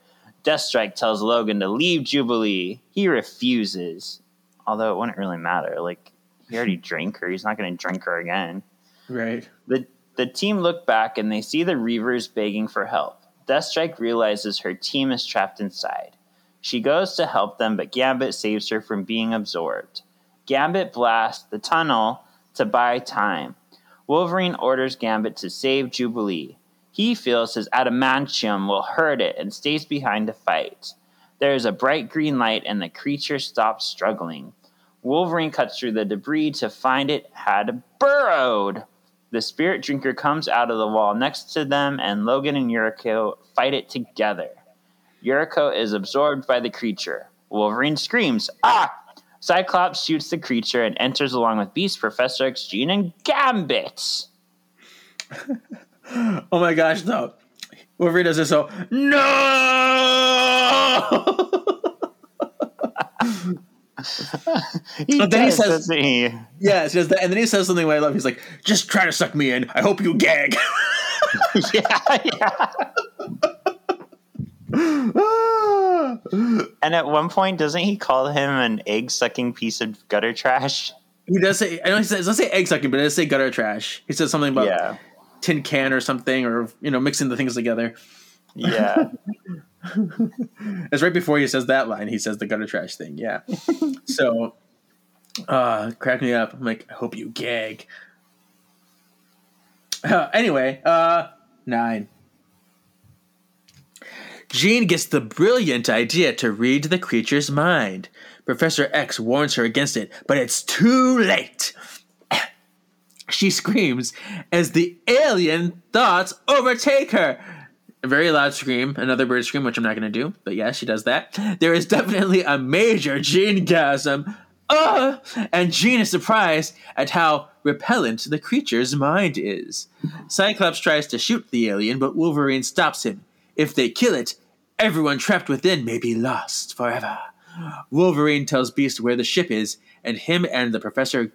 Deathstrike tells Logan to leave Jubilee. He refuses. Although it wouldn't really matter. Like, he already <laughs> drank her. He's not going to drink her again. Right. The, the team look back and they see the Reavers begging for help. Deathstrike realizes her team is trapped inside. She goes to help them, but Gambit saves her from being absorbed. Gambit blasts the tunnel to buy time. Wolverine orders Gambit to save Jubilee. He feels his adamantium will hurt it and stays behind to fight. There is a bright green light and the creature stops struggling. Wolverine cuts through the debris to find it had burrowed. The spirit drinker comes out of the wall next to them, and Logan and Yuriko fight it together. Yuriko is absorbed by the creature. Wolverine screams, Ah! Cyclops shoots the creature and enters along with Beast, Professor X, Jean, and Gambit. <laughs> Oh my gosh, no. Wolverine does this so no <laughs> <laughs> He But then he says- he? Yeah, he does that, and then he says something I love. He's like, just try to suck me in. I hope you gag. <laughs> <laughs> yeah, yeah. And at one point, doesn't he call him an egg sucking piece of gutter trash? he does say I know he says doesn't say egg sucking, but it does say gutter trash. He says something about Yeah. tin can or something, or you know, mixing the things together. Yeah. It's right before he says that line. He says the gutter trash thing. Yeah. <laughs> so, uh, crack me up. I'm like, I hope you gag. Uh, anyway, uh, nine. Jean gets the brilliant idea to read the creature's mind. Professor X warns her against it, but it's too late. <coughs> She screams as the alien thoughts overtake her. A very loud scream, another bird scream, which I'm not going to do, but yeah, she does that. There is definitely a major Jean-gasm. Uh, and Jean is surprised at how repellent the creature's mind is. Cyclops tries to shoot the alien, but Wolverine stops him. If they kill it, everyone trapped within may be lost forever. Wolverine tells Beast where the ship is, and him and the professor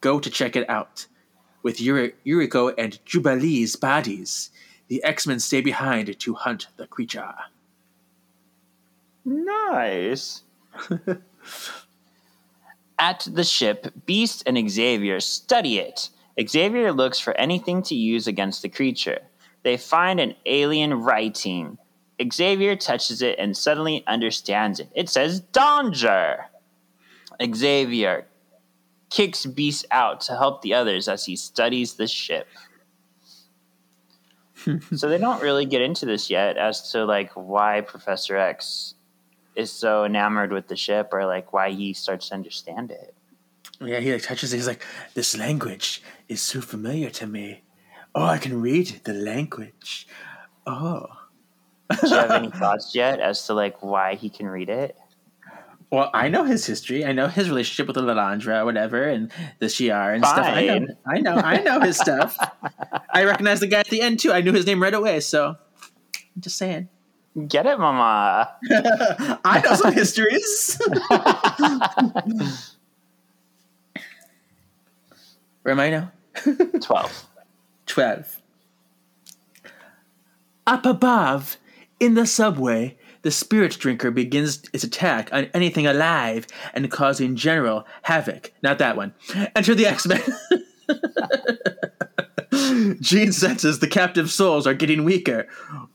go to check it out. With Yuri- Yuriko and Jubilee's bodies, the X Men stay behind to hunt the creature. Nice. <laughs> At the ship, Beast and Xavier study it. Xavier looks for anything to use against the creature. They find an alien writing. Xavier touches it and suddenly understands it. It says Danger. Xavier kicks Beast out to help the others as he studies the ship. <laughs> so they don't really get into this yet as to like why Professor X is so enamored with the ship or like why he starts to understand it. Yeah, he like touches it. He's like, "This language is so familiar to me. Oh, I can read the language. Oh, Do you have any <laughs> thoughts yet as to like why he can read it? Well, I know his history. I know his relationship with the Lilandra, whatever, and the Shi'ar and stuff. I know, I know, I know his stuff. <laughs> I recognize the guy at the end too. I knew his name right away. So, I'm just saying. Get it, Mama. <laughs> I know some histories. <laughs> Where am I now? Twelve. 12. Up above, in the subway, the spirit drinker begins its attack on anything alive and causing general havoc. Not that one. Enter the X Men. <laughs> Jean senses the captive souls are getting weaker.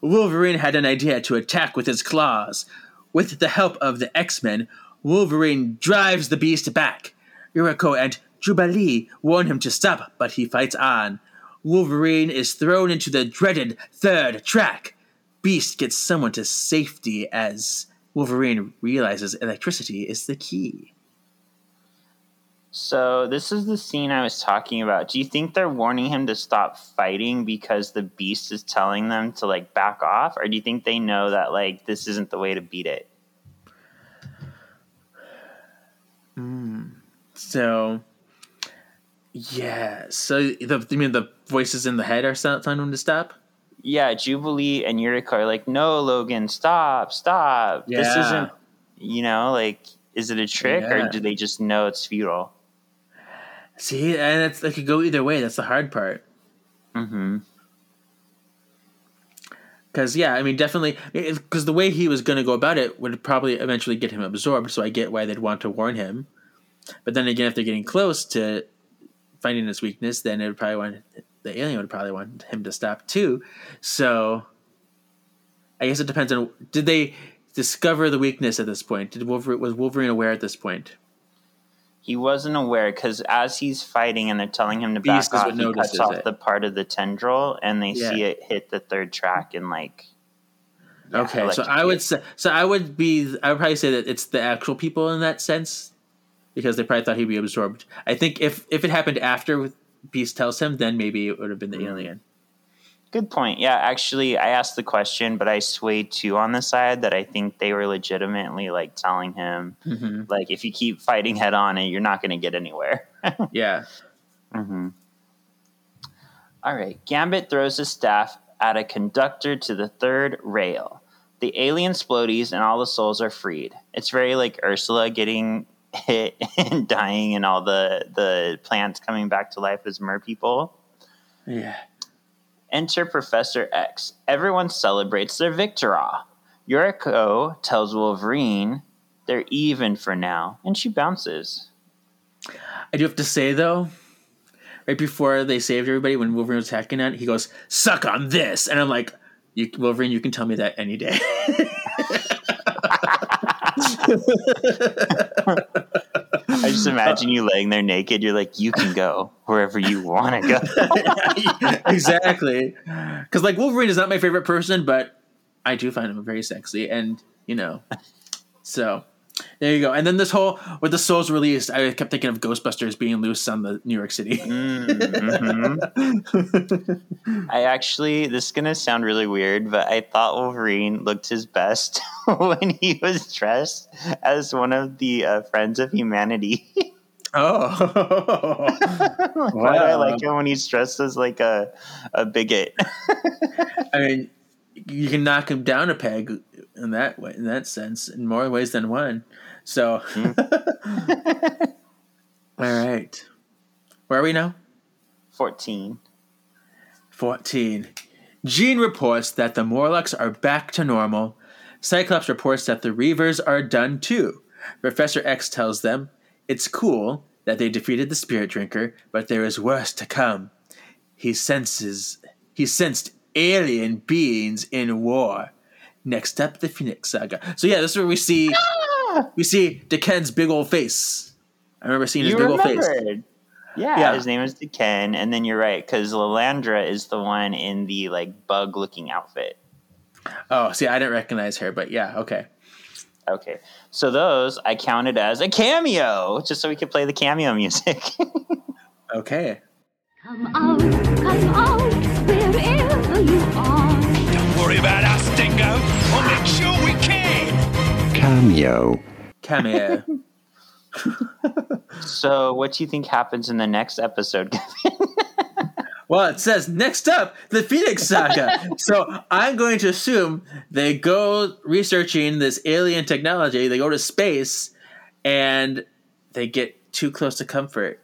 Wolverine had an idea to attack with his claws. With the help of the X Men, Wolverine drives the beast back. Yuriko and Jubilee warn him to stop, but he fights on. Wolverine is thrown into the dreaded third track. Beast gets someone to safety as Wolverine realizes electricity is the key. So this is the scene I was talking about. Do you think they're warning him to stop fighting because the beast is telling them to like back off, or do you think they know that like this isn't the way to beat it? Hmm. So, yeah. So the you mean the voices in the head are telling him to stop? Yeah, Jubilee and Yuriko are like, "No, Logan, stop, stop. This isn't." You know, like, is it a trick or do they just know it's futile? See, and it's it could go either way. That's the hard part. Mm-hmm. Because yeah, I mean, definitely, because the way he was going to go about it would probably eventually get him absorbed. So I get why they'd want to warn him. But then again, if they're getting close to finding his weakness, then it would probably want the alien would probably want him to stop too. So I guess it depends on did they discover the weakness at this point? Did Wolverine was Wolverine aware at this point? He wasn't aware because as he's fighting and they're telling him to Beast back off, he cuts off it. the part of the tendril and they Yeah. see it hit the third track and like. yeah, okay, so I would say so I would be I would probably say that it's the actual people in that sense because they probably thought he'd be absorbed. I think if if it happened after Beast tells him, then maybe it would have been the alien. Good point. Yeah, actually, I asked the question, but I swayed too on the side that I think they were legitimately like telling him, hmm like, if you keep fighting head on, you're not going to get anywhere. <laughs> Yeah. hmm All right. Gambit throws his staff at a conductor to the third rail. The alien splodies and all the souls are freed. It's very like Ursula getting hit <laughs> and dying, and all the the plants coming back to life as mer people. Yeah. Enter Professor X. Everyone celebrates their victory. Yuriko tells Wolverine they're even for now, and she bounces. I do have to say though, right before they saved everybody, when Wolverine was attacking it, he goes, "Suck on this," and I'm like, you, "Wolverine, you can tell me that any day." <laughs> <laughs> I just imagine you laying there naked. You're like, you can go wherever you want to go. <laughs> exactly, because like Wolverine is not my favorite person, but I do find him very sexy, and you know, so there you go. And then this whole with the souls released, I kept thinking of Ghostbusters being loose on the New York City. Mhm. I actually, this is gonna sound really weird, but I thought Wolverine looked his best <laughs> when he was dressed as one of the uh, Friends of Humanity. oh, <laughs> Why do I like him when he's dressed as like a a bigot? <laughs> I mean, you can knock him down a peg in that way, in that sense, in more ways than one. So, hmm. <laughs> all right, where are we now? Fourteen. 14. Jean reports that the Morlocks are back to normal. Cyclops reports that the Reavers are done too. Professor X tells them it's cool that they defeated the Spirit Drinker, but there is worse to come. He senses he sensed alien beings in war. Next up, the Phoenix Saga. So yeah, this is where we see ah! we see D'Ken's big old face. I remember seeing his You big old face. Yeah, Yeah. his name is Ken, and then you're right because Lilandra is the one in the like bug-looking outfit. Oh, see, I didn't recognize her, but yeah, okay. Okay, so those I counted as a cameo, just so we could play the cameo <laughs> music. Okay. Come out, come out, wherever you are. Don't worry about us, Dingo. We'll make sure we can. Cameo. Cameo. <laughs> so, what do you think happens in the next episode? <laughs> Well, it says next up the Phoenix Saga. so I'm going to assume they go researching this alien technology. They go to space, and they get too close to comfort,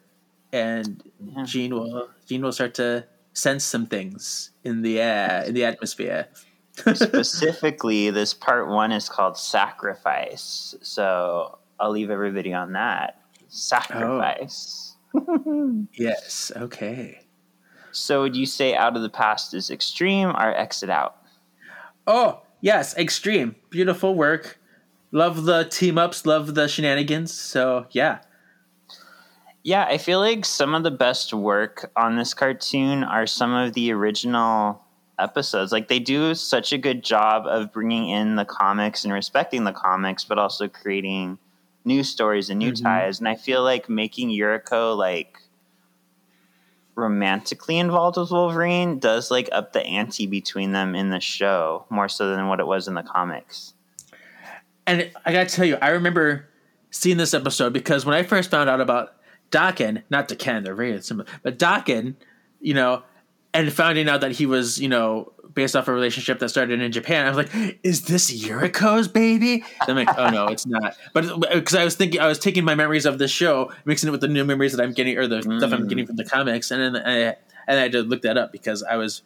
and Yeah. Jean will Jean will start to sense some things in the air, in the atmosphere. <laughs> Specifically, this part one is called Sacrifice. So, I'll leave everybody on that. Sacrifice. <laughs> Yes. Okay. So, would you say Out of the Past is extreme or Exit Out? Oh yes, extreme, beautiful work. Love the team ups. Love the shenanigans. So yeah. Yeah, I feel like some of the best work on this cartoon are some of the original episodes. Like they do such a good job of bringing in the comics and respecting the comics, but also creating new stories and new Mhm. ties. And I feel like making Yuriko like romantically involved with Wolverine does like up the ante between them in the show more so than what it was in the comics. And I gotta tell you, I remember seeing this episode because when I first found out about Daken, not D'Ken, they're very similar, but Daken, you know, and finding out that he was, you know, based off a relationship that started in Japan, I was like, "Is this Yuriko's baby?" And I'm like, "Oh no, it's not." But because I was thinking, I was taking my memories of this show, mixing it with the new memories that I'm getting, or the stuff I'm getting from the comics, and then I and I had to look that up because I was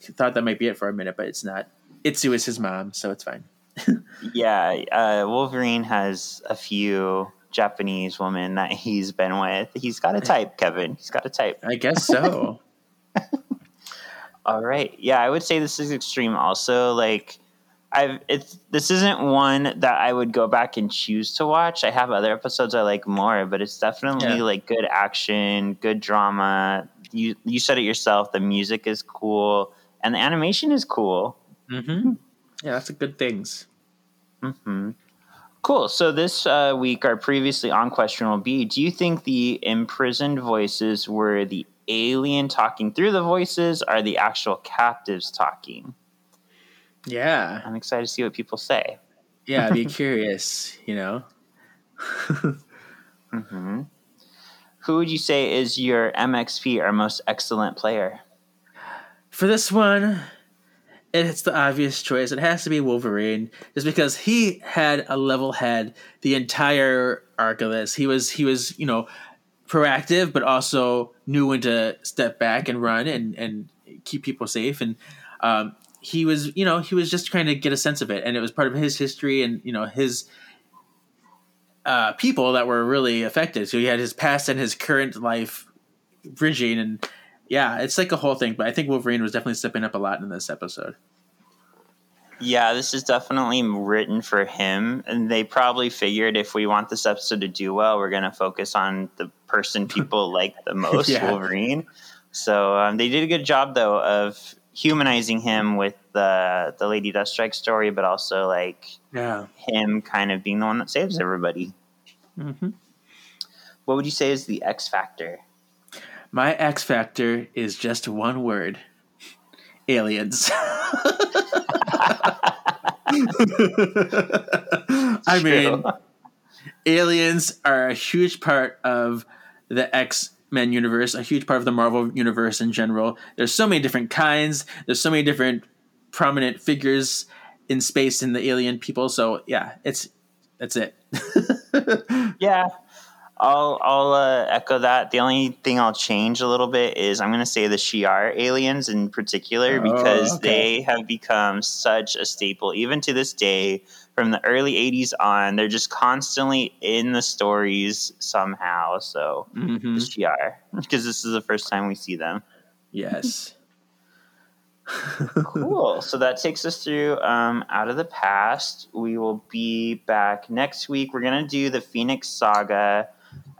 thought that might be it for a minute, but it's not. Itsu is his mom, so it's fine. <laughs> Yeah, uh, Wolverine has a few Japanese woman that he's been with. He's got a type, Kevin. He's got a type. I guess so. <laughs> All right. Yeah, I would say this is extreme. Also, like, I've it's this isn't one that I would go back and choose to watch. I have other episodes I like more, but it's definitely Yeah. like good action, good drama. You you said it yourself. The music is cool, and the animation is cool. hmm Yeah, that's a good things. hmm Cool. So this uh, week, our previously on question will be: Do you think the imprisoned voices were the alien talking through the voices? Are the actual captives talking? Yeah, I'm excited to see what people say. yeah. Be <laughs> curious, you know. <laughs> hmm Who would you say is your MXP, our most excellent player? For this one, it's the obvious choice. It has to be Wolverine, just because he had a level head the entire arc of this. He was he was you know proactive, but also knew when to step back and run and and keep people safe. And um, he was you know he was just trying to get a sense of it, and it was part of his history and you know his uh, people that were really affected. So he had his past and his current life bridging and yeah, it's like a whole thing. But I think Wolverine was definitely stepping up a lot in this episode. Yeah, this is definitely written for him, and they probably figured if we want this episode to do well, we're going to focus on the person <laughs> people like the most, Yeah. Wolverine. So um, they did a good job, though, of humanizing him with the the Lady Deathstrike story, but also like Yeah. him kind of being the one that saves everybody. hmm What would you say is the X factor? My X factor is just one word: aliens. <laughs> I mean, aliens are a huge part of the X Men universe, a huge part of the Marvel universe in general. There's so many different kinds. There's so many different prominent figures in space in the alien people. So yeah, it's that's it. <laughs> Yeah, I'll I'll uh, echo that. The only thing I'll change a little bit is I'm going to say the Shi'ar aliens in particular Oh, because okay. they have become such a staple, even to this day. From the early '80s on, they're just constantly in the stories somehow. So Mhm. the Shi'ar, <laughs> because this is the first time we see them. Yes. <laughs> cool. So that takes us through um, Out of the Past. We will be back next week. We're going to do the Phoenix Saga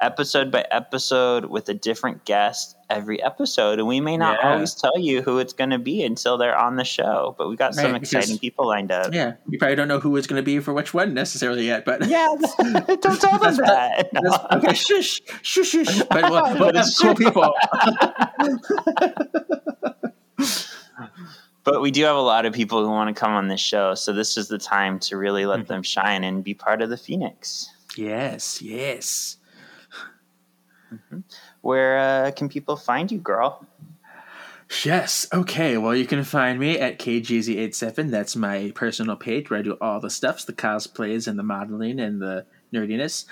episode by episode with a different guest every episode. And we may not Yeah. always tell you who it's going to be until they're on the show, but we got some Right, because- exciting people lined up. Yeah, you probably don't know who it's going to be for which one necessarily yet, but Yeah, <laughs> <laughs> don't tell them that. <laughs> That's- okay, shush, shush, shush. But we'll, we'll have it's cool people. But we do have a lot of people who want to come on this show, so this is the time to really let Mm-hmm. them shine and be part of the Phoenix. Yes, yes. Where uh, can people find you, girl? Yes. Okay. Well, you can find me at KGZ87. That's my personal page where I do all the stuffs, the cosplays and the modeling and the nerdiness.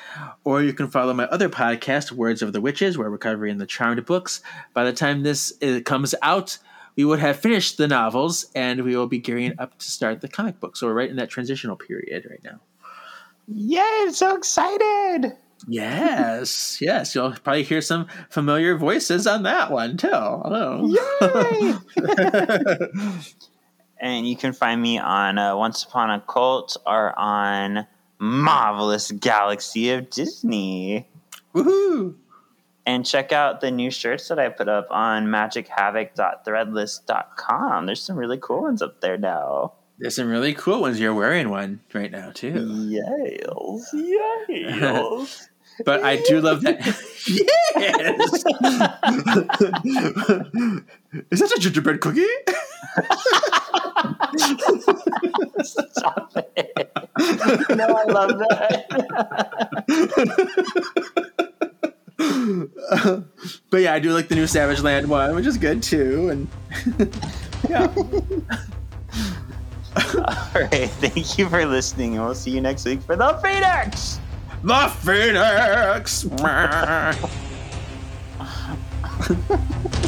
Or you can follow my other podcast, Words of the Witches, where we're covering the Charmed books. By the time this uh, comes out, we would have finished the novels and we will be gearing up to start the comic book. So we're right in that transitional period right now. Yay, I'm so excited! Yes, yes. You'll probably hear some familiar voices on that one too. Hello. <laughs> And you can find me on uh, Once Upon a Cult or on Marvelous Galaxy of Disney. Woohoo! And check out the new shirts that I put up on magichavoc.threadless.com. There's some really cool ones up there now. There's some really cool ones. You're wearing one right now too. Yales. Yales. <laughs> But I do love that. yes. Is that a gingerbread cookie? Stop it. no, I love that. but but yeah, I do like the new Savage Land one, which is good too. And <laughs> yeah, All right. Thank you for listening, and we'll see you next week for the Phoenix. The Phoenix. <laughs>